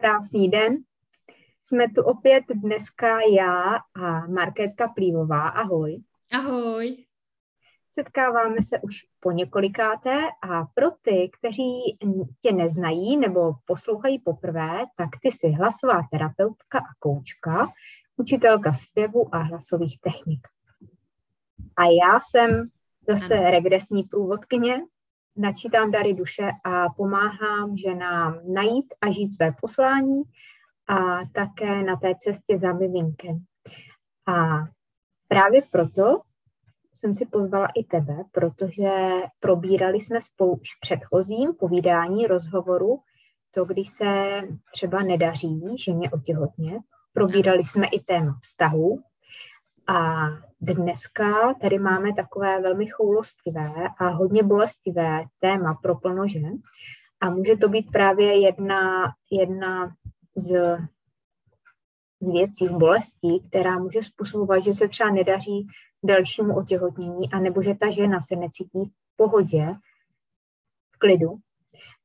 Krásný den. Jsme tu opět dneska já a Markétka Plívová. Ahoj. Ahoj. Setkáváme se už po několikáté a pro ty, kteří tě neznají nebo poslouchají poprvé, tak ty jsi hlasová terapeutka a koučka, učitelka zpěvu a hlasových technik. A já jsem zase ano. regresní průvodkyně, načítám dary duše a pomáhám ženám najít a žít své poslání a také na té cestě za miminkem. A právě proto jsem si pozvala i tebe, protože probírali jsme spolu už předchozím povídání rozhovoru to, když se třeba nedaří ženě otěhotně. Probírali jsme i téma vztahu a dneska tady máme takové velmi choulostivé a hodně bolestivé téma pro plno žen. A může to být právě jedna, jedna z, z věcí, z bolestí, která může způsobovat, že se třeba nedaří dalšímu otěhotnění, anebo že ta žena se necítí v pohodě, v klidu.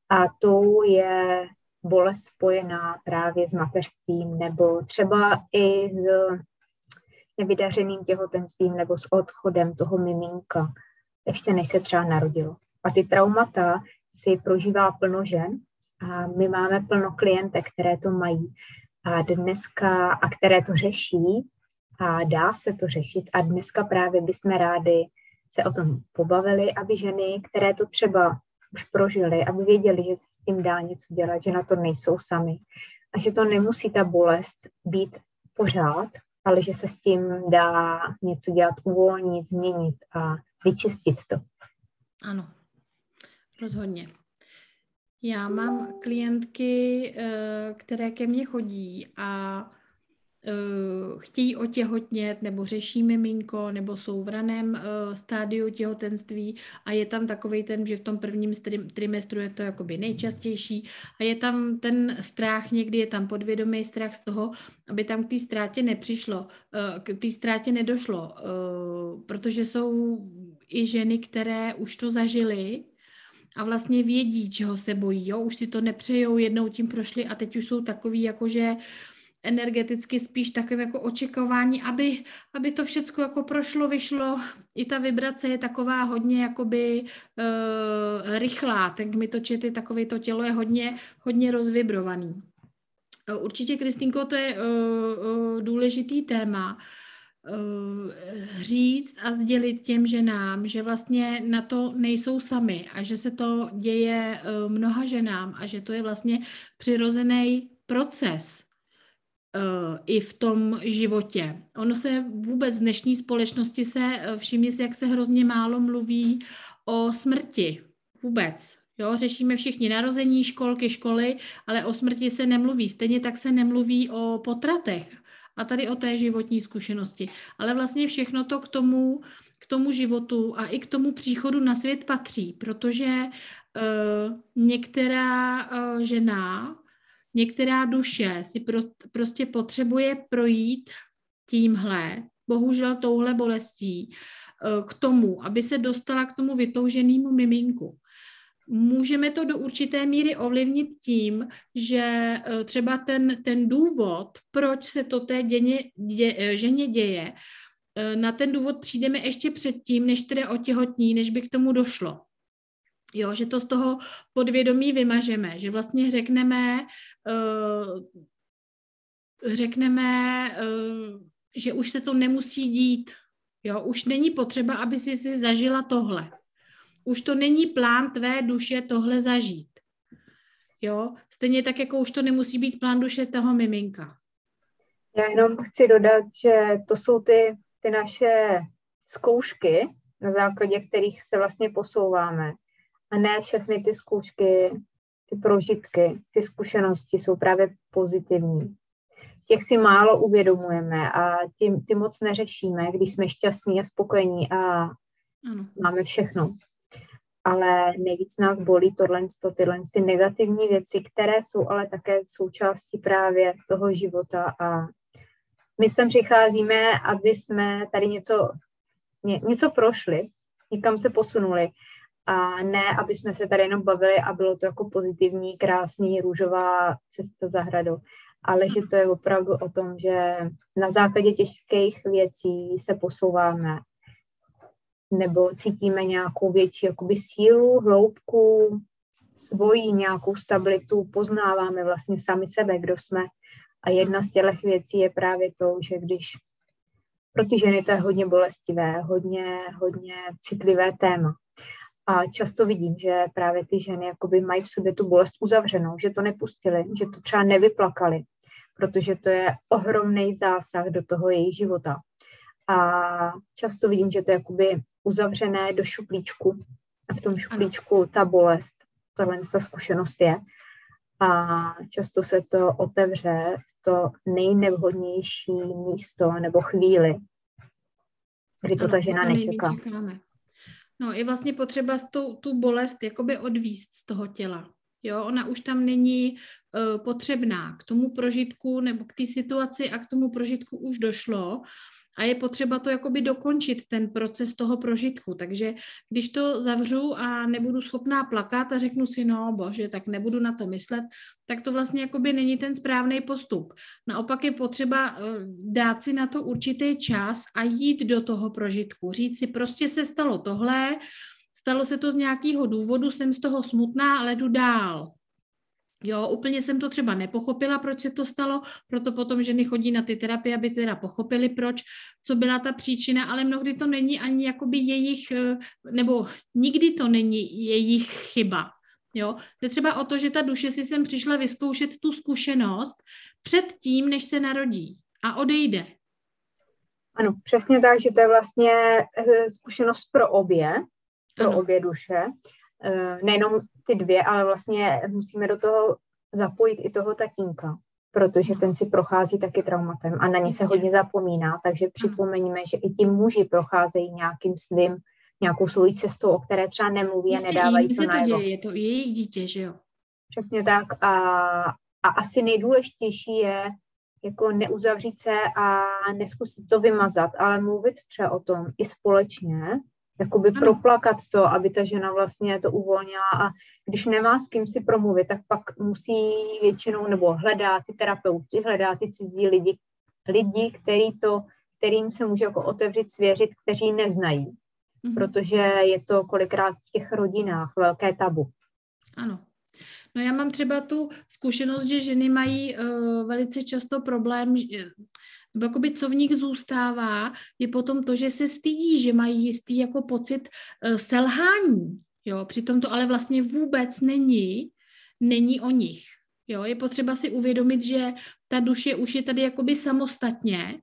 A to je bolest spojená právě s mateřstvím nebo třeba i s nevydařeným těhotenstvím nebo s odchodem toho miminka, ještě než se třeba narodilo. A ty traumata si prožívá plno žen a my máme plno klientek, které to mají. A dneska, a které to řeší a dá se to řešit. A dneska právě bychom rádi se o tom pobavili, aby ženy, které to třeba už prožily, aby věděli, že se s tím dá něco dělat, že na to nejsou sami. A že to nemusí ta bolest být pořád, ale že se s tím dá něco dělat, uvolnit, změnit a vyčistit to. Ano, rozhodně. Já mám klientky, eh, které ke mně chodí a chtějí otěhotnět nebo řeší miminko nebo jsou v raném uh, stádiu těhotenství a je tam takový ten, že v tom prvním trimestru je to jakoby nejčastější a je tam ten strach, někdy je tam podvědomý strach z toho, aby tam k té ztrátě nepřišlo, uh, k té ztrátě nedošlo, protože jsou i ženy, které už to zažily a vlastně vědí, čeho se bojí, jo? už si to nepřejou, jednou tím prošli a teď už jsou takový, jakože uh, energeticky spíš takové jako očekávání, aby, aby to všechno jako prošlo, vyšlo. I ta vibrace je taková hodně jakoby uh, rychlá, tak mi to čety, takové to tělo je hodně, hodně rozvibrovaný. Uh, určitě, Kristýnko, to je uh, uh, důležitý téma. Říct a sdělit těm ženám, že vlastně na to nejsou sami a že se to děje mnoha ženám a že to je vlastně přirozený proces i v tom životě. Ono se vůbec v dnešní společnosti se, eh, všimně jak se hrozně málo mluví o smrti. Vůbec. Jo, řešíme všichni narození, školky, školy, ale o smrti se nemluví. Stejně tak se nemluví o potratech a tady o té životní zkušenosti. Ale vlastně všechno to k tomu, k tomu životu a i k tomu příchodu na svět patří, protože uh, některá uh, žena některá duše si pro, prostě potřebuje projít tímhle, bohužel touhle bolestí, eh, k tomu, aby se dostala k tomu vytouženému miminku. Můžeme to do určité míry ovlivnit tím, že eh, třeba ten, ten důvod, proč se to té děně, dě, eh, ženě děje, na ten důvod přijdeme ještě předtím, než tedy otěhotní, než by k tomu došlo. Jo, že to z toho podvědomí vymažeme, že vlastně řekneme, uh, řekneme, uh, že už se to nemusí dít. Jo, už není potřeba, aby si si zažila tohle. Už to není plán tvé duše tohle zažít. Jo, stejně tak, jako už to nemusí být plán duše toho miminka. Já jenom chci dodat, že to jsou ty, ty naše zkoušky, na základě kterých se vlastně posouváme a ne všechny ty zkoušky, ty prožitky, ty zkušenosti jsou právě pozitivní. Těch si málo uvědomujeme a ty, ty moc neřešíme, když jsme šťastní a spokojení a ano. máme všechno. Ale nejvíc nás bolí tohle, tyhle ty negativní věci, které jsou ale také součástí právě toho života a my sem přicházíme, aby jsme tady něco, ně, něco prošli, někam se posunuli A ne, aby jsme se tady jenom bavili a bylo to jako pozitivní, krásný, růžová cesta za hradou, ale že to je opravdu o tom, že na základě těžkých věcí se posouváme nebo cítíme nějakou větší jakoby sílu, hloubku, svoji nějakou stabilitu, poznáváme vlastně sami sebe, kdo jsme. A jedna z těch věcí je právě to, že když pro ty ženy to je hodně bolestivé, hodně, hodně citlivé téma. A často vidím, že právě ty ženy jakoby mají v sobě tu bolest uzavřenou, že to nepustili, že to třeba nevyplakali, protože to je ohromný zásah do toho jejich života. A často vidím, že to je jakoby uzavřené do šuplíčku a v tom šuplíčku ta bolest, tahle ta zkušenost je. A často se to otevře to nejnevhodnější místo nebo chvíli, kdy to ta žena nečeká. No, je vlastně potřeba tu, tu bolest jakoby odvíst z toho těla. Jo, ona už tam není uh, potřebná k tomu prožitku nebo k té situaci a k tomu prožitku už došlo a je potřeba to jakoby dokončit, ten proces toho prožitku. Takže když to zavřu a nebudu schopná plakat a řeknu si, no bože, tak nebudu na to myslet, tak to vlastně jakoby není ten správný postup. Naopak je potřeba uh, dát si na to určitý čas a jít do toho prožitku. Říct si, prostě se stalo tohle, stalo se to z nějakého důvodu, jsem z toho smutná, ale jdu dál. Jo, úplně jsem to třeba nepochopila, proč se to stalo, proto potom ženy chodí na ty terapie, aby teda pochopili, proč, co byla ta příčina, ale mnohdy to není ani jakoby jejich, eh, nebo nikdy to není jejich chyba. Jo, je třeba o to, že ta duše si sem přišla vyzkoušet tu zkušenost před tím, než se narodí a odejde. Ano, přesně tak, že to je vlastně eh, zkušenost pro obě, pro ano. obě duše. Eh, nejenom ty dvě, ale vlastně musíme do toho zapojit i toho tatínka, protože ten si prochází taky traumatem a na ně se hodně zapomíná, takže připomeňme, že i ti muži procházejí nějakým svým, nějakou svou cestou, o které třeba nemluví a nedávají to se to děje, je to jejich dítě, že jo? Přesně tak. A, a asi nejdůležitější je jako neuzavřít se a neskusit to vymazat, ale mluvit třeba o tom i společně, jakoby ano. proplakat to, aby ta žena vlastně to uvolnila a když nemá s kým si promluvit, tak pak musí většinou, nebo hledá ty terapeuti, hledá ty cizí lidi, lidi, který to, kterým se může jako otevřít, svěřit, kteří neznají, mm-hmm. protože je to kolikrát v těch rodinách velké tabu. Ano. No já mám třeba tu zkušenost, že ženy mají uh, velice často problém, nebo jakoby co v nich zůstává, je potom to, že se stydí, že mají jistý jako pocit uh, selhání, jo, přitom to ale vlastně vůbec není, není o nich, jo, je potřeba si uvědomit, že ta duše už je tady jakoby samostatně,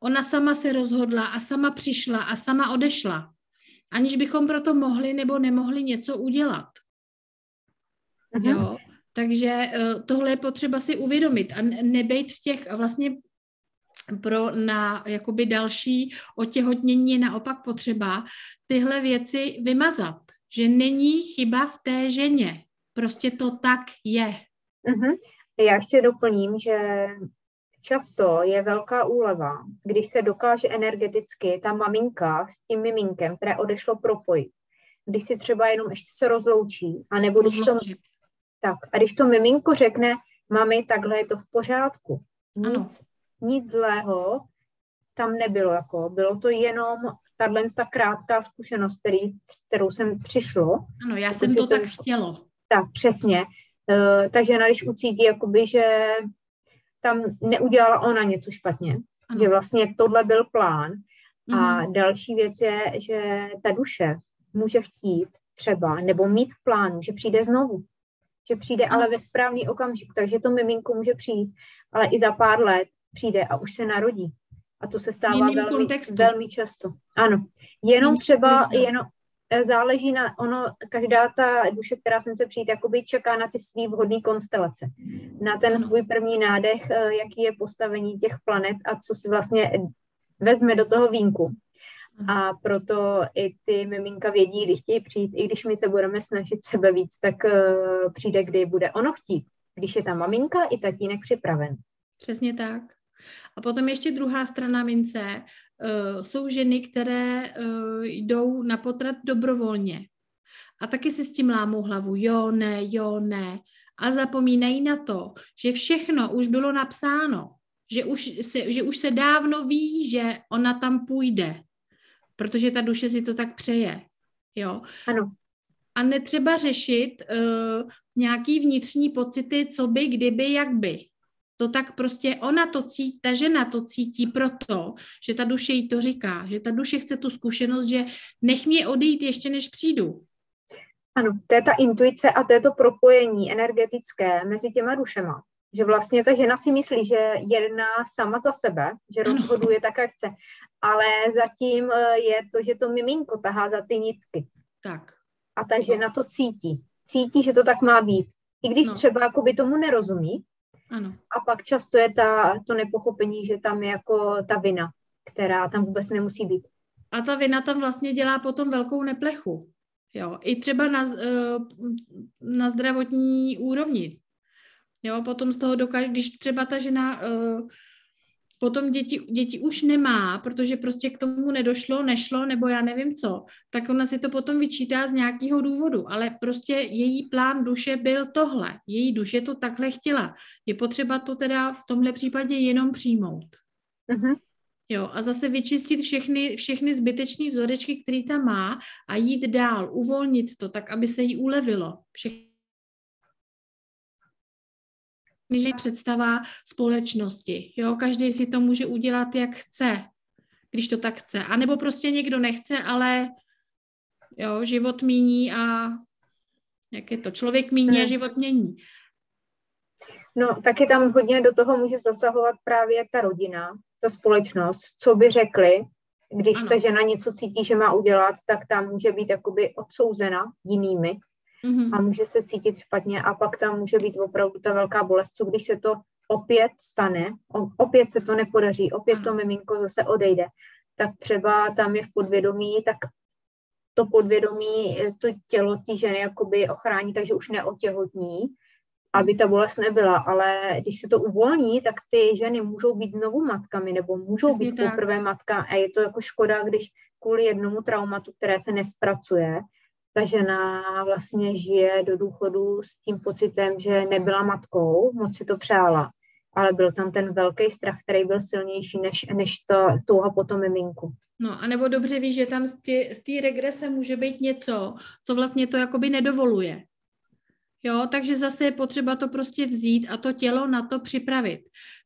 ona sama se rozhodla a sama přišla a sama odešla, aniž bychom proto mohli nebo nemohli něco udělat. Mhm. Jo, takže uh, tohle je potřeba si uvědomit a nebejt v těch vlastně pro na jakoby další otěhotnění je naopak potřeba tyhle věci vymazat, že není chyba v té ženě. Prostě to tak je. Uh-huh. Já ještě doplním, že často je velká úleva, když se dokáže energeticky ta maminka s tím miminkem, které odešlo propojit. Když si třeba jenom ještě se rozloučí, anebo když to, tak, a když to miminko řekne, mami, takhle je to v pořádku. Nic, ano nic zlého tam nebylo. Jako. Bylo to jenom tahle ta krátká zkušenost, který, kterou jsem přišlo. Ano, já jsem to, to tak chtělo. Tak, přesně. Uh, ta žena, když ucítí, jakoby, že tam neudělala ona něco špatně, ano. že vlastně tohle byl plán. Mhm. A další věc je, že ta duše může chtít třeba, nebo mít v plánu, že přijde znovu. Že přijde ale ve správný okamžik, takže to miminko může přijít, ale i za pár let přijde a už se narodí. A to se stává velmi, velmi často. Ano, jenom třeba, jenom, eh, záleží na, ono, každá ta duše, která sem se přijít, jakoby čeká na ty svý vhodné konstelace. Na ten svůj první nádech, eh, jaký je postavení těch planet a co si vlastně vezme do toho vínku. A proto i ty miminka vědí, kdy chtějí přijít, i když my se budeme snažit sebe víc, tak uh, přijde, kdy bude ono chtít. Když je ta maminka i tatínek připraven. Přesně tak. A potom ještě druhá strana mince uh, jsou ženy, které uh, jdou na potrat dobrovolně. a taky si s tím lámou hlavu, jo, ne, jo, ne. A zapomínají na to, že všechno už bylo napsáno, že už se, že už se dávno ví, že ona tam půjde, protože ta duše si to tak přeje. Jo? Ano. A netřeba řešit uh, nějaký vnitřní pocity, co by, kdyby, jak by. To tak prostě, ona to cítí, ta žena to cítí proto, že ta duše jí to říká, že ta duše chce tu zkušenost, že nech mě odejít ještě než přijdu. Ano, to je ta intuice a to je to propojení energetické mezi těma dušema. Že vlastně ta žena si myslí, že jedná sama za sebe, že rozhoduje tak, jak chce, ale zatím eh, je to, že to miminko tahá za ty nitky. Tak. A ta žena to cítí. Cítí, že to tak má být. I když no. třeba jakoby tomu nerozumí. Ano. A pak často je ta, to nepochopení, že tam je jako ta vina, která tam vůbec nemusí být. A ta vina tam vlastně dělá potom velkou neplechu. Jo, i třeba na, eh, na zdravotní úrovni. Jo, potom z toho dokáže, když třeba ta žena uh, potom děti, děti už nemá, protože prostě k tomu nedošlo, nešlo, nebo já nevím co, tak ona si to potom vyčítá z nějakého důvodu, ale prostě její plán duše byl tohle. Její duše to takhle chtěla. Je potřeba to teda v tomhle případě jenom přijmout. Uh-huh. Jo, a zase vyčistit všechny, všechny zbytečné vzorečky, které tam má a jít dál, uvolnit to tak, aby se jí ulevilo. Všechny je představa společnosti. Jo, každý si to může udělat, jak chce, když to tak chce. A nebo prostě někdo nechce, ale jo, život míní a jak je to, člověk míní a hmm. život mění. No, taky tam hodně do toho může zasahovat právě ta rodina, ta společnost, co by řekli, když ano. ta žena něco cítí, že má udělat, tak tam může být jakoby odsouzena jinými mm-hmm. a může se cítit špatně a pak tam může být opravdu ta velká bolest, co když se to opět stane, opět se to nepodaří, opět to miminko zase odejde, tak třeba tam je v podvědomí, tak to podvědomí, to tělo té ženy jakoby ochrání, takže už neotěhotní, aby ta bolest nebyla, ale když se to uvolní, tak ty ženy můžou být znovu matkami nebo můžou Přesně být poprvé matka. A je to jako škoda, když kvůli jednomu traumatu, které se nespracuje, ta žena vlastně žije do důchodu s tím pocitem, že nebyla matkou, moc si to přála, ale byl tam ten velký strach, který byl silnější než, než to, touha po tom miminku. No, anebo dobře víš, že tam z té regrese může být něco, co vlastně to jakoby nedovoluje. Jo, takže zase je potřeba to prostě vzít a to tělo na to připravit.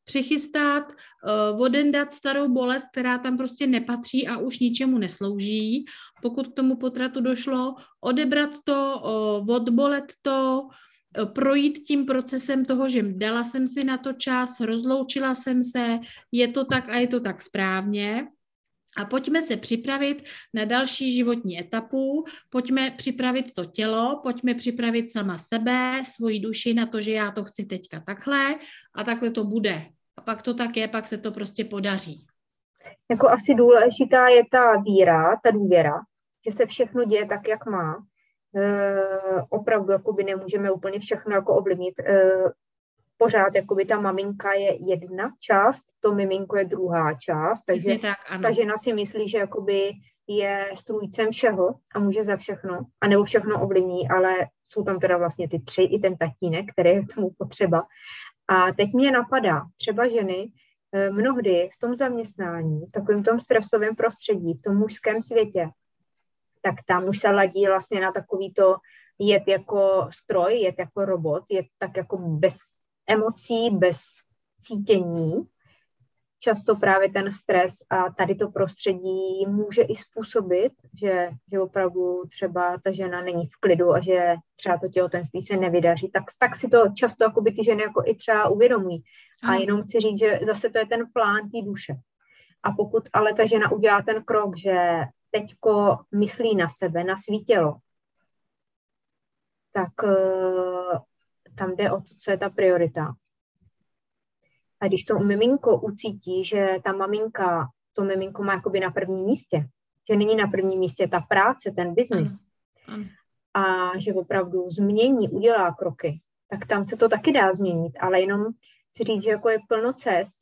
Přichystat, uh, odendat starou bolest, která tam prostě nepatří a už ničemu neslouží. Pokud k tomu potratu došlo, odebrat to, uh, odbolet to, uh, projít tím procesem toho, že dala jsem si na to čas, rozloučila jsem se, je to tak a je to tak správně. A pojďme se připravit na další životní etapu, pojďme připravit to tělo, pojďme připravit sama sebe, svoji duši na to, že já to chci teďka takhle a takhle to bude. A pak to tak je, pak se to prostě podaří. Jako asi důležitá je ta víra, ta důvěra, že se všechno děje tak, jak má. E, opravdu jakoby nemůžeme úplně všechno jako ovlivnit. E, pořád jakoby ta maminka je jedna část, to miminko je druhá část, takže tak, ano. ta žena si myslí, že jakoby je strůjcem všeho a může za všechno, a nebo všechno ovlivní, ale jsou tam teda vlastně ty tři, i ten tatínek, který je tomu potřeba. A teď mě napadá, třeba ženy eh, mnohdy v tom zaměstnání, v takovém tom stresovém prostředí, v tom mužském světě, tak tam už se ladí vlastně na takový to jet jako stroj, jet jako robot, jet tak jako bez emocí, bez cítění. Často právě ten stres a tady to prostředí může i způsobit, že, že opravdu třeba ta žena není v klidu a že třeba to těhotenství se nevydaří, tak, tak si to často jako by ty ženy jako i třeba uvědomují. A jenom chci říct, že zase to je ten plán té duše. A pokud ale ta žena udělá ten krok, že teďko myslí na sebe, na svý tělo, tak eh, tam jde o to, co je ta priorita. A když to miminko ucítí, že ta maminka, to miminko má jakoby na prvním místě, že není na prvním místě ta práce, ten biznis, a že opravdu změní, udělá kroky, tak tam se to taky dá změnit, ale jenom chci říct, že jako je plno cest,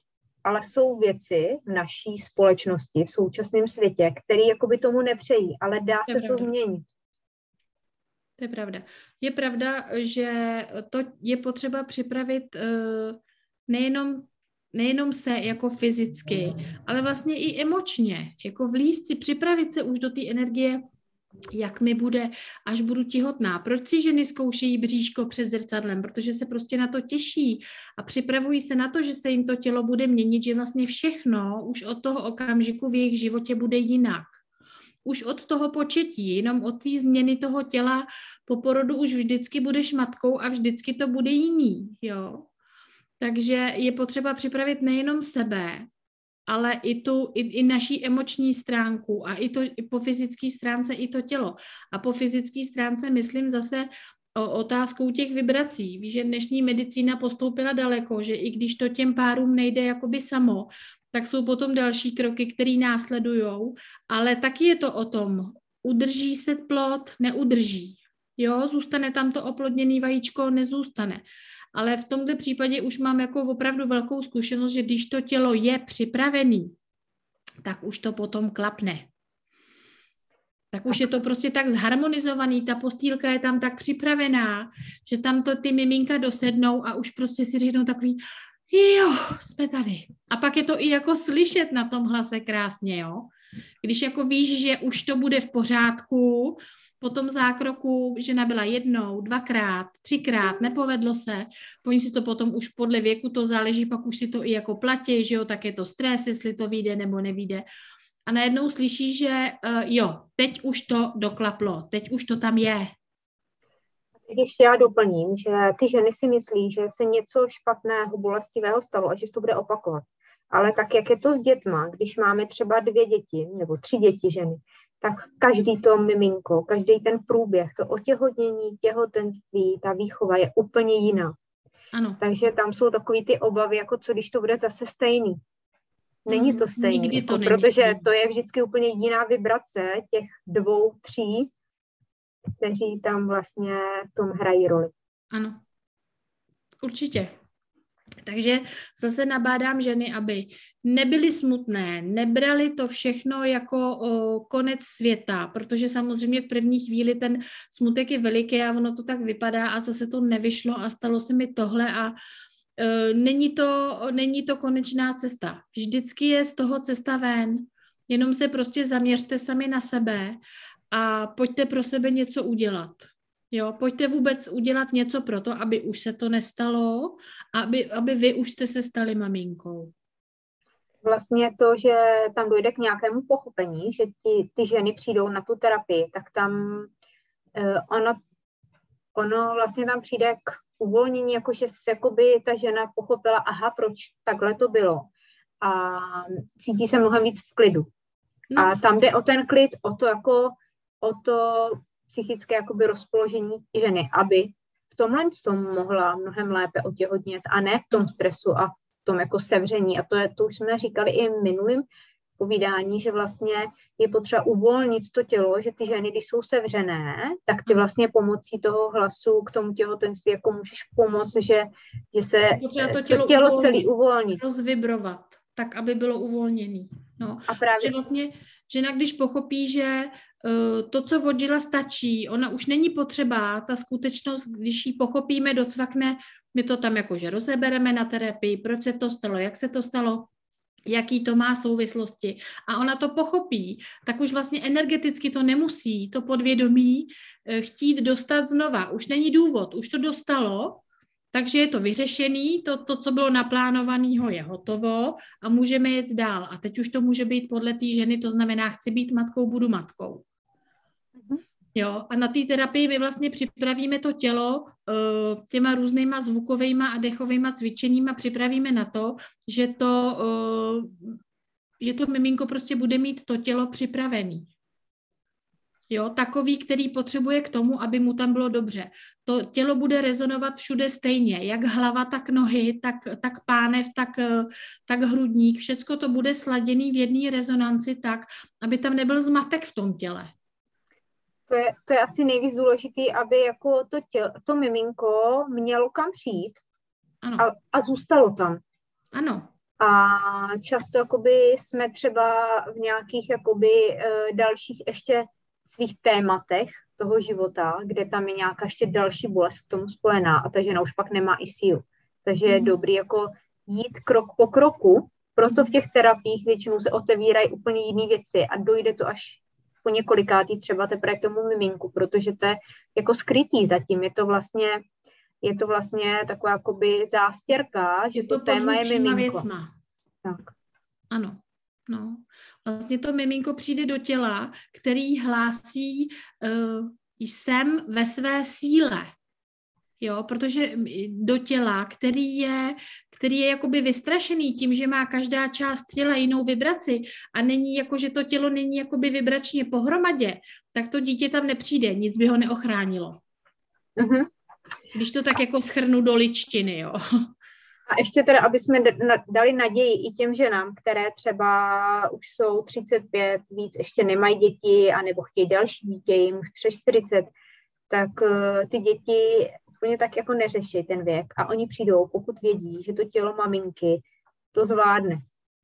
ale jsou věci v naší společnosti, v současném světě, které jakoby tomu nepřejí, ale dá se to změnit. To je pravda. Je pravda, že to je potřeba připravit uh, nejenom nejenom se jako fyzicky, ale vlastně i emočně, jako vlíst si, připravit se už do té energie, jak mi bude, až budu těhotná. Proč si ženy zkoušejí bříško před zrcadlem? Protože se prostě na to těší a připravují se na to, že se jim to tělo bude měnit, že vlastně všechno už od toho okamžiku v jejich životě bude jinak už od toho početí, jenom od té změny toho těla po porodu už vždycky budeš matkou a vždycky to bude jiný, jo. Takže je potřeba připravit nejenom sebe, ale i tu, i, i naší emoční stránku a i to i po fyzické stránce i to tělo. A po fyzické stránce myslím zase o otázkou těch vibrací. Víš, že dnešní medicína postoupila daleko, že i když to těm párům nejde jakoby samo, tak jsou potom další kroky, které následují, ale taky je to o tom, udrží se plod, neudrží. Jo, zůstane tam to oplodněné vajíčko, nezůstane. Ale v tomto případě už mám jako opravdu velkou zkušenost, že když to tělo je připravený, tak už to potom klapne. Tak už je to prostě tak zharmonizovaný, ta postýlka je tam tak připravená, že tam to ty miminka dosednou a už prostě si řeknou takový, jo, jsme tady. A pak je to i jako slyšet na tom hlase krásně, jo. Když jako víš, že už to bude v pořádku, po tom zákroku žena byla jednou, dvakrát, třikrát, nepovedlo se, oni si to potom už podle věku to záleží, pak už si to i jako platí, že jo, tak je to stres, jestli to vyjde nebo nevíde. A najednou slyší, že uh, jo, teď už to doklaplo, teď už to tam je. Ještě já doplním, že ty ženy si myslí, že se něco špatného, bolestivého stalo a že se to bude opakovat. Ale tak, jak je to s dětma, když máme třeba dvě děti nebo tři děti ženy, tak každý to miminko, každý ten průběh, to otěhotnění, těhotenství, ta výchova je úplně jiná. Ano. Takže tam jsou takové ty obavy, jako co když to bude zase stejný. Není to mhm, stejný, Nikdy to jako, protože stejný. to je vždycky úplně jiná vibrace těch dvou, tří, kteří tam vlastně v tom hrají roli. Ano, určitě. Takže zase nabádám ženy, aby nebyly smutné, nebrali to všechno jako o, konec světa, protože samozřejmě v první chvíli ten smutek je veliký a ono to tak vypadá a zase to nevyšlo a stalo se mi tohle a e, není, to, není to konečná cesta. Vždycky je z toho cesta ven, jenom se prostě zaměřte sami na sebe a pojďte pro sebe něco udělat. Jo, pojďte vůbec udělat něco pro to, aby už se to nestalo, aby, aby vy už jste se stali maminkou. Vlastně to, že tam dojde k nějakému pochopení, že ti, ty ženy přijdou na tu terapii, tak tam uh, ono, ono vlastně tam přijde k uvolnění, jakože se jakoby ta žena pochopila, aha, proč takhle to bylo. A cítí se mnohem víc v klidu. No. A tam jde o ten klid, o to jako, o to psychické jakoby rozpoložení ženy, aby v tomhle tom mohla mnohem lépe otěhodnět a ne v tom stresu a v tom jako sevření. A to, je, to už jsme říkali i minulým povídání, že vlastně je potřeba uvolnit to tělo, že ty ženy, když jsou sevřené, tak ty vlastně pomocí toho hlasu k tomu těhotenství jako můžeš pomoct, že, že se to tělo, to tělo uvolnit, celý uvolnit. Rozvibrovat, tak, aby bylo uvolněný. No. A právě... Že vlastně žena, když pochopí, že to, co odžila, stačí, ona už není potřeba, ta skutečnost, když ji pochopíme, docvakne, my to tam jakože rozebereme na terapii, proč se to stalo, jak se to stalo, jaký to má souvislosti. A ona to pochopí, tak už vlastně energeticky to nemusí, to podvědomí uh, chtít dostat znova. Už není důvod, už to dostalo, takže je to vyřešený, to, to co bylo naplánovaného, je hotovo a můžeme jet dál. A teď už to může být podle té ženy, to znamená, chci být matkou, budu matkou. Jo, a na té terapii my vlastně připravíme to tělo uh, těma různýma zvukovými a dechovými cvičeníma, připravíme na to, že to, uh, že to miminko prostě bude mít to tělo připravený. Jo, takový, který potřebuje k tomu, aby mu tam bylo dobře. To tělo bude rezonovat všude stejně, jak hlava, tak nohy, tak, tak pánev, tak, tak hrudník. Všecko to bude sladěný v jedné rezonanci tak, aby tam nebyl zmatek v tom těle. To je, to je asi nejvíc důležitý, aby jako to, tělo, to miminko mělo kam přijít ano. A, a zůstalo tam. Ano. A často jakoby jsme třeba v nějakých jakoby, uh, dalších ještě svých tématech toho života, kde tam je nějaká ještě další bolest k tomu spojená a ta žena už pak nemá i sílu. Takže je mhm. dobrý jako jít krok po kroku, proto v těch terapiích většinou se otevírají úplně jiné věci a dojde to až po několikátý třeba teprve k tomu miminku, protože to je jako skrytý zatím. Je to vlastně, je to vlastně taková jakoby zástěrka, že to, to téma je miminko. Věcma. Tak. Ano, no. Vlastně to miminko přijde do těla, který hlásí, uh, jsem ve své síle. Jo, protože do těla, který je, který je jakoby vystrašený tím, že má každá část těla jinou vibraci a není jako, že to tělo není jakoby vibračně pohromadě, tak to dítě tam nepřijde, nic by ho neochránilo. Uh-huh. Když to tak jako schrnu do ličtiny, jo. A ještě teda, aby jsme dali naději i těm ženám, které třeba už jsou 35, víc ještě nemají děti, anebo chtějí další dítě, jim už přes 40, tak uh, ty děti úplně tak jako neřeší ten věk a oni přijdou, pokud vědí, že to tělo maminky to zvládne.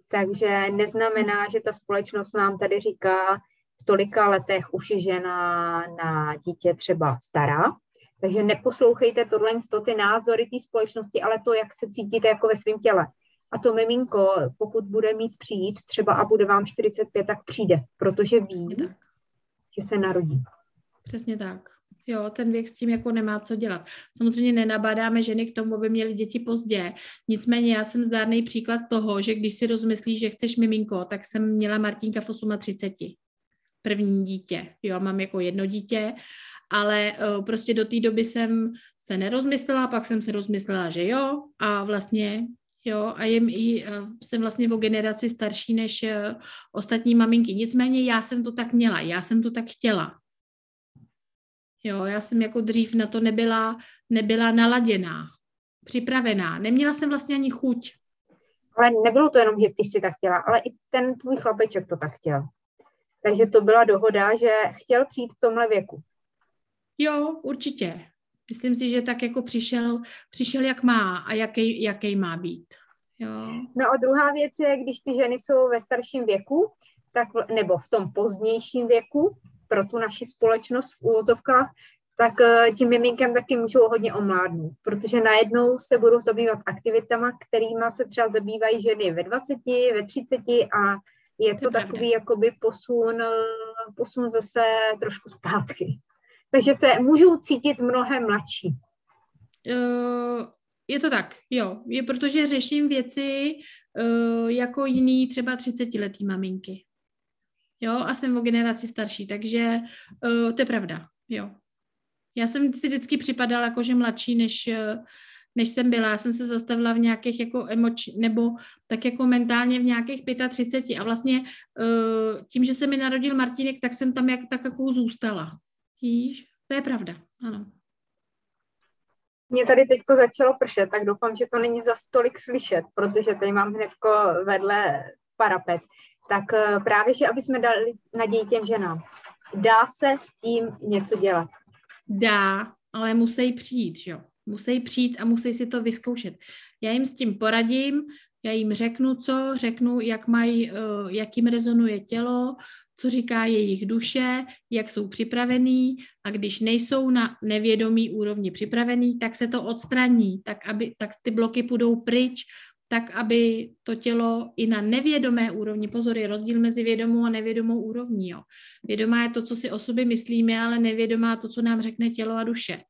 Takže neznamená, že ta společnost nám tady říká, v tolika letech už je žena na dítě třeba stará, takže neposlouchejte tohle ty názory té společnosti, ale to, jak se cítíte jako ve svém těle. A to miminko, pokud bude mít přijít třeba a bude vám 45, tak přijde, protože ví, že se narodí. Přesně tak. Jo, ten věk s tím jako nemá co dělat. Samozřejmě nenabádáme ženy k tomu, aby měly děti pozdě. Nicméně já jsem zdárný příklad toho, že když si rozmyslíš, že chceš miminko, tak jsem měla Martinka v 38. První dítě. Jo, mám jako jedno dítě, ale uh, prostě do té doby jsem se nerozmyslela, pak jsem se rozmyslela, že jo, a vlastně Jo, a jim i, uh, jsem vlastně o generaci starší než uh, ostatní maminky. Nicméně já jsem to tak měla, já jsem to tak chtěla. Jo, já jsem jako dřív na to nebyla, nebyla naladěná, připravená. Neměla jsem vlastně ani chuť. Ale nebylo to jenom, že ty si tak chtěla, ale i ten tvůj chlapeček to tak chtěl. Takže to byla dohoda, že chtěl přijít v tomhle věku. Jo, určitě. Myslím si, že tak jako přišel, přišel jak má a jaký, jaký má být. Jo. No a druhá věc je, když ty ženy jsou ve starším věku, tak, nebo v tom pozdějším věku, pro tu naši společnost v úvozovkách, tak eh, tím miminkem taky můžou hodně omládnout, protože najednou se budou zabývat aktivitama, kterými se třeba zabývají ženy ve 20, ve 30 a je to, to takový jakoby posun, eh, posun zase trošku zpátky. Takže se můžou cítit mnohem mladší. Uh, je to tak, jo. Je protože řeším věci uh, jako jiný třeba 30-letý maminky jo, a jsem o generaci starší, takže uh, to je pravda, jo. Já jsem si vždycky připadala jako, že mladší, než, než jsem byla. Já jsem se zastavila v nějakých jako emoč, nebo tak jako mentálně v nějakých 35 a vlastně uh, tím, že se mi narodil Martinek, tak jsem tam jak tak jako zůstala. Víš? To je pravda, ano. Mě tady teďko začalo pršet, tak doufám, že to není za stolik slyšet, protože tady mám hnedko vedle parapet tak eh, právě, že aby jsme dali naději těm ženám. Dá se s tím něco dělat? Dá, ale musí přijít, jo. Musí přijít a musí si to vyzkoušet. Já jim s tím poradím, já jim řeknu co, řeknu, jak mají, eh, jak jim rezonuje tělo, co říká jejich duše, jak jsou připravení a když nejsou na nevědomý úrovni připravený, tak se to odstraní, tak, aby, tak ty bloky půjdou pryč, tak aby to tělo i na nevědomé úrovni, pozor, je rozdíl mezi vědomou a nevědomou úrovní. Jo. Vědomá je to, co si o sobě myslíme, ale nevědomá to, co nám řekne tělo a duše,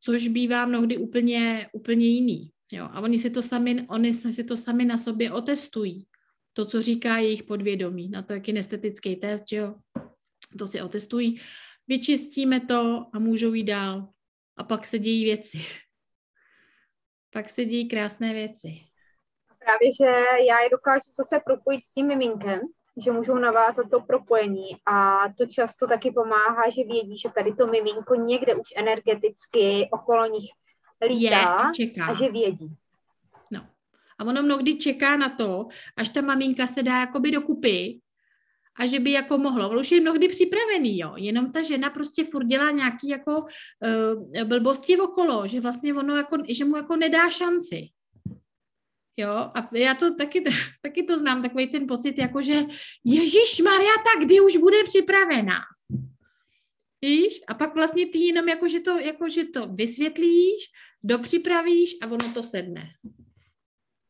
což bývá mnohdy úplně, úplně jiný. Jo. A oni si, to sami, oni si to sami na sobě otestují, to, co říká jejich podvědomí, na to, jak je estetický test, že jo, to si otestují, vyčistíme to a můžou jít dál. A pak se dějí věci. Pak se dějí krásné věci právě, že já je dokážu zase propojit s tím miminkem, že můžou navázat to propojení a to často taky pomáhá, že vědí, že tady to miminko někde už energeticky okolo nich lítá je, čeká. a že vědí. No. A ono mnohdy čeká na to, až ta maminka se dá jakoby dokupy a že by jako mohlo. On už je mnohdy připravený, jo. Jenom ta žena prostě furt dělá nějaký jako uh, blbosti okolo, že vlastně ono jako, že mu jako nedá šanci. Jo, a já to taky, taky to znám, takový ten pocit, jako že Ježíš Maria, tak kdy už bude připravená. Víš? A pak vlastně ty jenom jako, že to, jako, že to vysvětlíš, dopřipravíš a ono to sedne.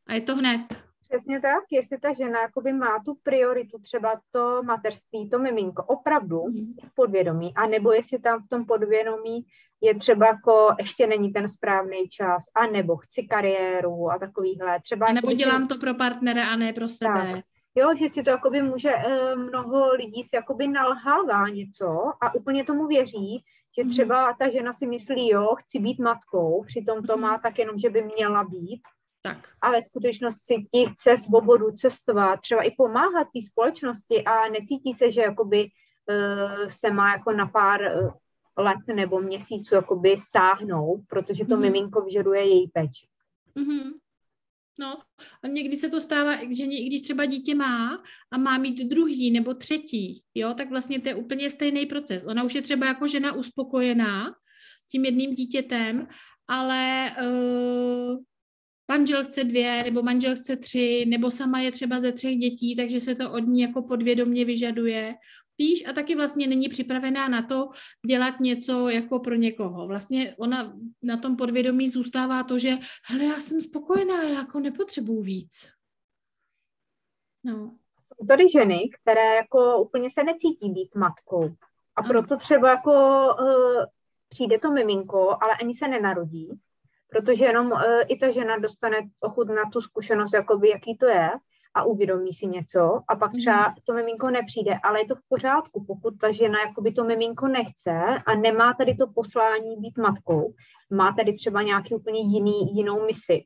A je to hned. Přesně tak, jestli ta žena jakoby má tu prioritu, třeba to mateřství, to miminko, opravdu mm. v podvědomí, a nebo jestli tam v tom podvědomí je třeba jako ještě není ten správný čas, a nebo chci kariéru a takovýhle. Třeba a nebo dělám si... to pro partnera a ne pro sebe. Tak. Jo, že si to jakoby může, eh, mnoho lidí si jakoby nalhává něco a úplně tomu věří, že mhm. třeba ta žena si myslí, jo, chci být matkou, přitom to má mhm. tak jenom, že by měla být tak. A ve skutečnosti ti chce svobodu cestovat, třeba i pomáhat té společnosti a necítí se, že jakoby uh, se má jako na pár uh, let nebo měsíců jakoby stáhnout, protože to mm-hmm. miminko vyžaduje její péči. Mm-hmm. No, a někdy se to stává, že i když třeba dítě má a má mít druhý nebo třetí, jo, tak vlastně to je úplně stejný proces. Ona už je třeba jako žena uspokojená tím jedným dítětem, ale uh, manžel chce dvě, nebo manžel chce tři, nebo sama je třeba ze třech dětí, takže se to od ní jako podvědomně vyžaduje. Píš a taky vlastně není připravená na to dělat něco jako pro někoho. Vlastně ona na tom podvědomí zůstává to, že hele, já jsem spokojená, já jako nepotřebuju víc. No. Jsou tady ženy, které jako úplně se necítí být matkou. A proto třeba jako uh, přijde to miminko, ale ani se nenarodí protože jenom uh, i ta žena dostane ochutnat tu zkušenost, jakoby, jaký to je a uvědomí si něco a pak třeba mhm. to miminko nepřijde, ale je to v pořádku, pokud ta žena jakoby to miminko nechce a nemá tady to poslání být matkou, má tady třeba nějaký úplně jiný, jinou misi.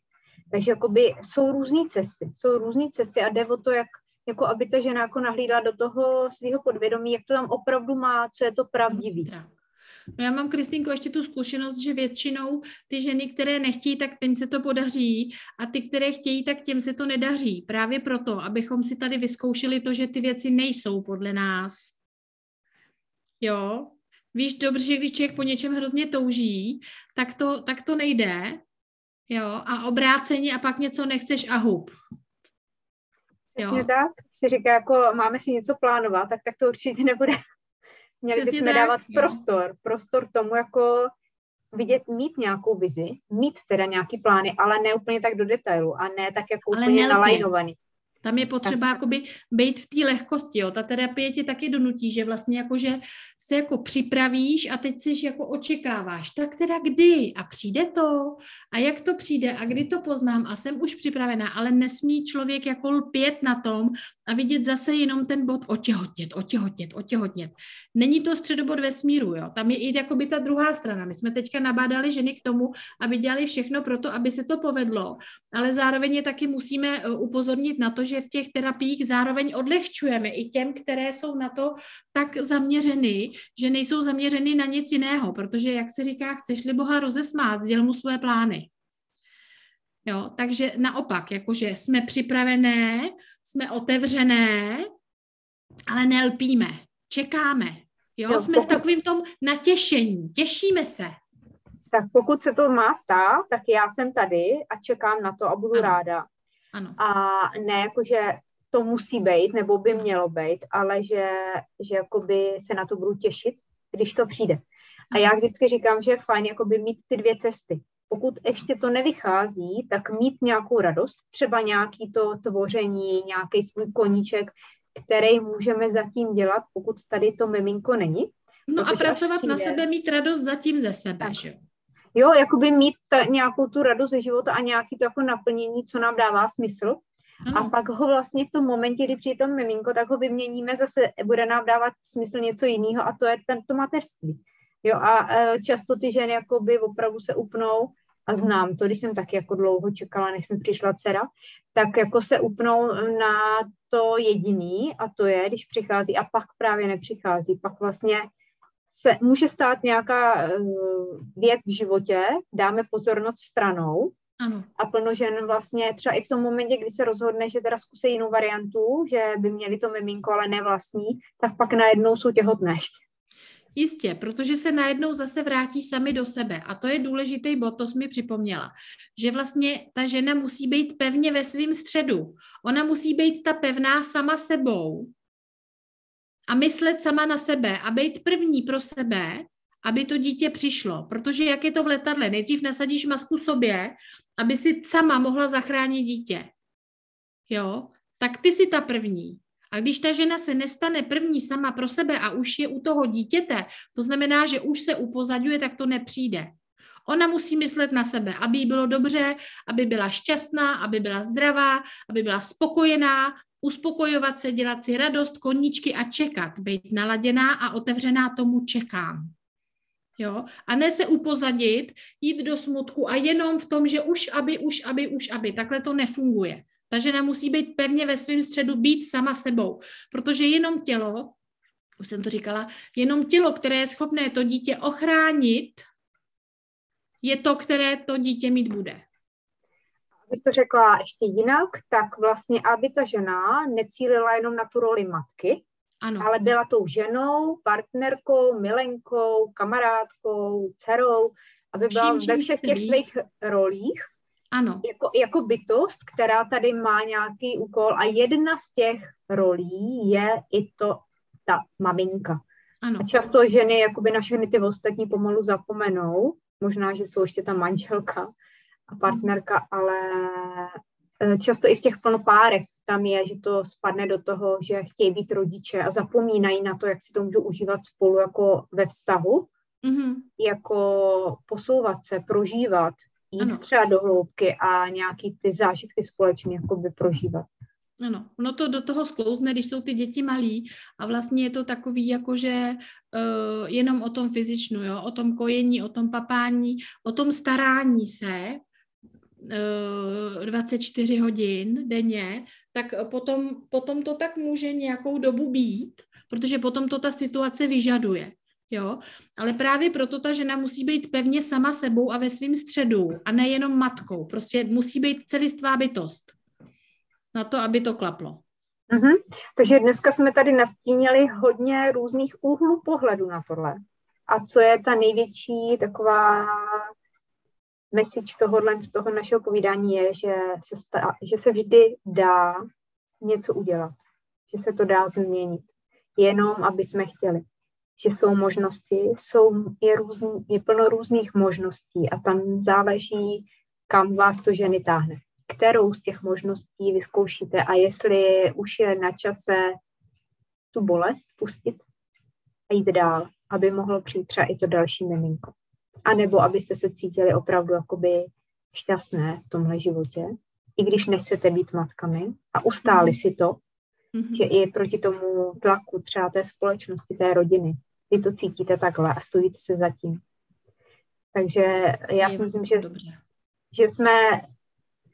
Takže jakoby jsou různé cesty, jsou různé cesty a jde o to, jak, jako aby ta žena jako nahlídla do toho svého podvědomí, jak to tam opravdu má, co je to pravdivý. No já mám, Kristýnko, ještě tu zkušenost, že většinou ty ženy, které nechtějí, tak těm se to podaří a ty, které chtějí, tak těm se to nedaří. Právě proto, abychom si tady vyzkoušeli to, že ty věci nejsou podle nás. Jo? Víš dobře, že když člověk po něčem hrozně touží, tak to, tak to nejde. Jo? A obráceně a pak něco nechceš a hub. Přesně tak. Si říká, jako máme si něco plánovat, tak tak to určitě nebude. Měli Přesně bychom tak, dávat jo. prostor, prostor tomu jako vidět, mít nějakou vizi, mít teda nějaký plány, ale ne úplně tak do detailu a ne tak jako ale úplně nalajnovaný. Tam je potřeba tak. jakoby být v té lehkosti, jo. Ta terapie tě taky donutí, že vlastně jakože se jako připravíš a teď si jako očekáváš, tak teda kdy a přijde to a jak to přijde a kdy to poznám a jsem už připravená, ale nesmí člověk jako lpět na tom a vidět zase jenom ten bod otěhotnět, otěhotnět, otěhotnět. Není to středobod vesmíru, jo. Tam je i jakoby ta druhá strana. My jsme teďka nabádali ženy k tomu, aby dělali všechno pro to, aby se to povedlo, ale zároveň je taky musíme eh, upozornit na to, že v těch terapiích zároveň odlehčujeme i těm, které jsou na to tak zaměřeny, že nejsou zaměřeny na nic jiného, protože, jak se říká, chceš-li Boha rozesmát, sděl mu své plány. Jo, takže naopak, jakože jsme připravené, jsme otevřené, ale nelpíme, čekáme. Jo, jo jsme pokud... v takovém tom natěšení, těšíme se. Tak pokud se to má stát, tak já jsem tady a čekám na to a budu ano. ráda. Ano. A ne jako, že to musí být, nebo by mělo být, ale že, že jakoby se na to budu těšit, když to přijde. A já vždycky říkám, že je fajn jakoby mít ty dvě cesty. Pokud ještě to nevychází, tak mít nějakou radost, třeba nějaký to tvoření, nějaký svůj koníček, který můžeme zatím dělat, pokud tady to miminko není. No a pracovat přijde, na sebe, mít radost zatím ze sebe, tak. že jo? jakoby mít ta, nějakou tu radost ze života a nějaký to jako naplnění, co nám dává smysl. A pak ho vlastně v tom momentě, kdy přijde to miminko, tak ho vyměníme zase, bude nám dávat smysl něco jiného a to je tento mateřství. Jo, a e, často ty ženy jakoby opravdu se upnou a znám to, když jsem taky jako dlouho čekala, než mi přišla dcera, tak jako se upnou na to jediný a to je, když přichází a pak právě nepřichází. Pak vlastně se může stát nějaká uh, věc v životě, dáme pozornost stranou ano. a plno žen vlastně třeba i v tom momentě, kdy se rozhodne, že teda zkusí jinou variantu, že by měli to miminko, ale ne vlastní, tak pak najednou jsou těhotné ještě. Jistě, protože se najednou zase vrátí sami do sebe. A to je důležitý bod, to jsi mi připomněla. Že vlastně ta žena musí být pevně ve svém středu. Ona musí být ta pevná sama sebou. a myslet sama na sebe a být první pro sebe, aby to dítě přišlo. Protože jak je to v letadle, nejdřív nasadíš masku sobě, aby si sama mohla zachránit dítě. Jo? Tak ty si ta první. A když ta žena se nestane první sama pro sebe a už je u toho dítěte, to znamená, že už se upozadňuje, tak to nepřijde. Ona musí myslet na sebe, aby jí bylo dobře, aby byla šťastná, aby byla zdravá, aby byla spokojená, uspokojovat se, dělat si radost, koníčky a čekat, být naladěná a otevřená tomu čekám. Jo? A ne se upozadit, jít do smutku a jenom v tom, že už aby, už aby, už aby. Takhle to nefunguje. Ta žena musí být pevně ve svém středu, být sama sebou, protože jenom tělo, už jsem to říkala, jenom tělo, které je schopné to dítě ochránit, je to, které to dítě mít bude. Abych to řekla ještě jinak, tak vlastně, aby ta žena necílila jenom na tu roli matky, ano. ale byla tou ženou, partnerkou, milenkou, kamarádkou, dcerou, aby byla vším, ve všech těch svých rolích. Ano. Jako, jako bytost, která tady má nějaký úkol a jedna z těch rolí je i to ta maminka. Ano. A často ženy jakoby na všechny ty ostatní pomalu zapomenou, možná, že jsou ještě ta manželka a partnerka, ale e, často i v těch plnopárech tam je, že to spadne do toho, že chtějí být rodiče a zapomínají na to, jak si to můžou užívat spolu jako ve vztahu, mm-hmm. jako posouvat se, prožívat, jít ano. třeba do hloubky a nějaký ty zážitky společně jakoby prožívat. Ano, ono to do toho sklouzne, když jsou ty děti malí a vlastně je to takový jakože uh, jenom o tom fyzičnu, jo, o tom kojení, o tom papání, o tom starání se 24 hodin denně, tak potom, potom to tak může nějakou dobu být, protože potom to ta situace vyžaduje. Jo, ale právě proto ta žena musí být pevně sama sebou a ve svém středu a nejenom matkou. Prostě musí být celistvá bytost na to, aby to klaplo. Mm-hmm. Takže dneska jsme tady nastínili hodně různých úhlů pohledu na tohle. A co je ta největší taková message tohohle, z toho našeho povídání je, že se, sta, že se vždy dá něco udělat. Že se to dá změnit. Jenom, aby jsme chtěli. Že jsou možnosti, jsou, je, různý, je plno různých možností a tam záleží, kam vás to ženy táhne kterou z těch možností vyzkoušíte a jestli už je na čase tu bolest pustit a jít dál, aby mohlo přijít třeba i to další miminko. A nebo abyste se cítili opravdu jakoby šťastné v tomhle životě, i když nechcete být matkami a ustáli mm-hmm. si to, mm-hmm. že i proti tomu tlaku třeba té společnosti, té rodiny, vy to cítíte takhle a stojíte se zatím. Takže já si myslím, že, že jsme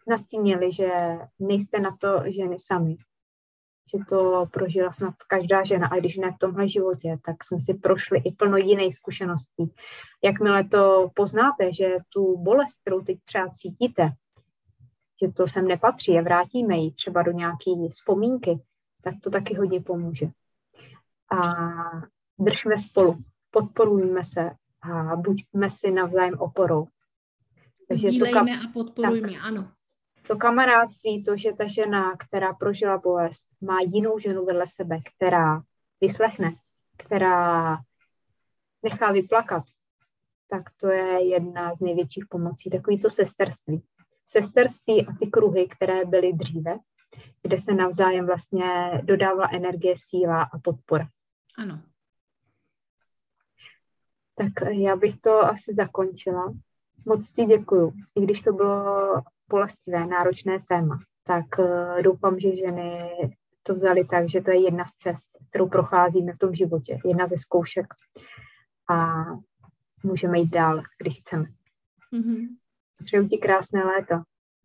nastínili, že nejste na to ženy sami. Že to prožila snad každá žena, a když ne v tomhle životě, tak jsme si prošli i plno jiných zkušeností. Jakmile to poznáte, že tu bolest, kterou teď třeba cítíte, že to sem nepatří a vrátíme ji třeba do nějaké vzpomínky, tak to taky hodně pomůže. A držme spolu, podporujme se a buďme si navzájem oporou. Takže Sdílejme a podporujme, tak, ano to kamarádství, to, že ta žena, která prožila bolest, má jinou ženu vedle sebe, která vyslechne, která nechá vyplakat, tak to je jedna z největších pomocí. Takový to sesterství. Sesterství a ty kruhy, které byly dříve, kde se navzájem vlastně dodává energie, síla a podpora. Ano. Tak já bych to asi zakončila. Moc ti děkuju. I když to bylo bolestivé, náročné téma, tak uh, doufám, že ženy to vzali tak, že to je jedna z cest, kterou procházíme v tom životě, jedna ze zkoušek a můžeme jít dál, když chceme. Mm-hmm. Přeju ti krásné léto.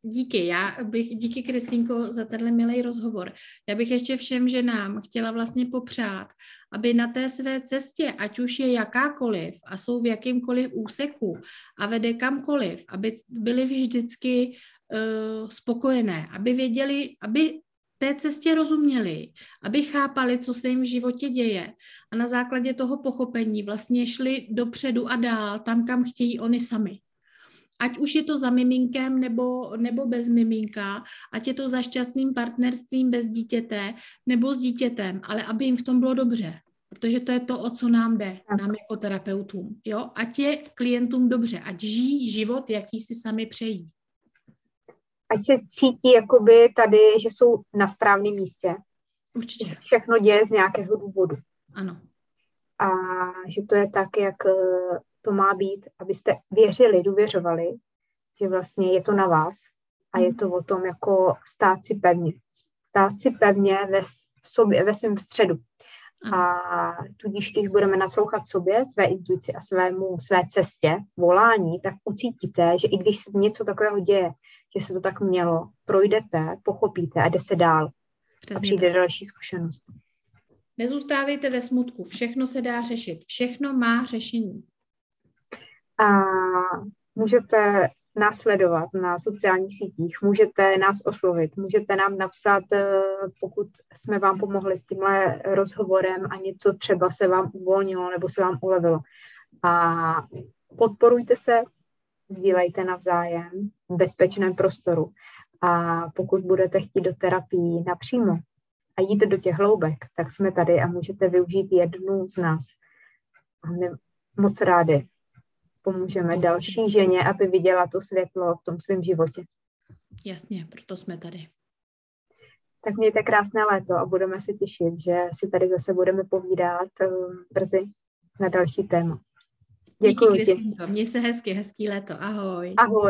Díky, já bych, díky Kristýnko za tenhle milý rozhovor. Já bych ještě všem ženám chtěla vlastně popřát, aby na té své cestě, ať už je jakákoliv a jsou v jakýmkoliv úseku a vede kamkoliv, aby byly vždycky uh, spokojené, aby věděli, aby té cestě rozuměli, aby chápali, co se jim v životě děje a na základě toho pochopení vlastně šli dopředu a dál, tam, kam chtějí oni sami Ať už je to za miminkem nebo, nebo bez miminka, ať je to za šťastným partnerstvím bez dítěte nebo s dítětem, ale aby jim v tom bylo dobře. Protože to je to, o co nám jde, nám jako terapeutům. Jo? Ať je klientům dobře, ať žijí život, jaký si sami přejí. Ať se cítí jakoby tady, že jsou na správném místě. Určitě. Že se všechno děje z nějakého důvodu. Ano. A že to je tak, jak eh, to má být, abyste věřili, důvěřovali, že vlastně je to na vás a je to o tom jako stát si pevně. Stát si pevně ve sobě, ve svém středu. A tudíž, když budeme naslouchat sobě, své intuici a svému, své cestě, volání, tak ucítíte, že i když se něco takového děje, že se to tak mělo, projdete, pochopíte a jde se dál. Přesně a přijde tak. další zkušenost. Nezůstávejte ve smutku, všechno se dá řešit, všechno má řešení. A můžete následovat na sociálních sítích, můžete nás oslovit, můžete nám napsat, eh, pokud jsme vám pomohli s tímhle rozhovorem a něco třeba se vám uvolnilo nebo se vám ulevilo. A podporujte se, sdílejte navzájem v bezpečném prostoru. A pokud budete chtít do terapii napřímo a jít do těch hloubek, tak jsme tady a můžete využít jednu z nás. A moc rádi pomůžeme další ženě, aby viděla to světlo v tom svém životě. Jasně, proto jsme tady. Tak mějte krásné léto a budeme se těšit, že si tady zase budeme povídat um, brzy na další téma. Děkuji ti. Měj se hezky, hezký léto. Ahoj. Ahoj.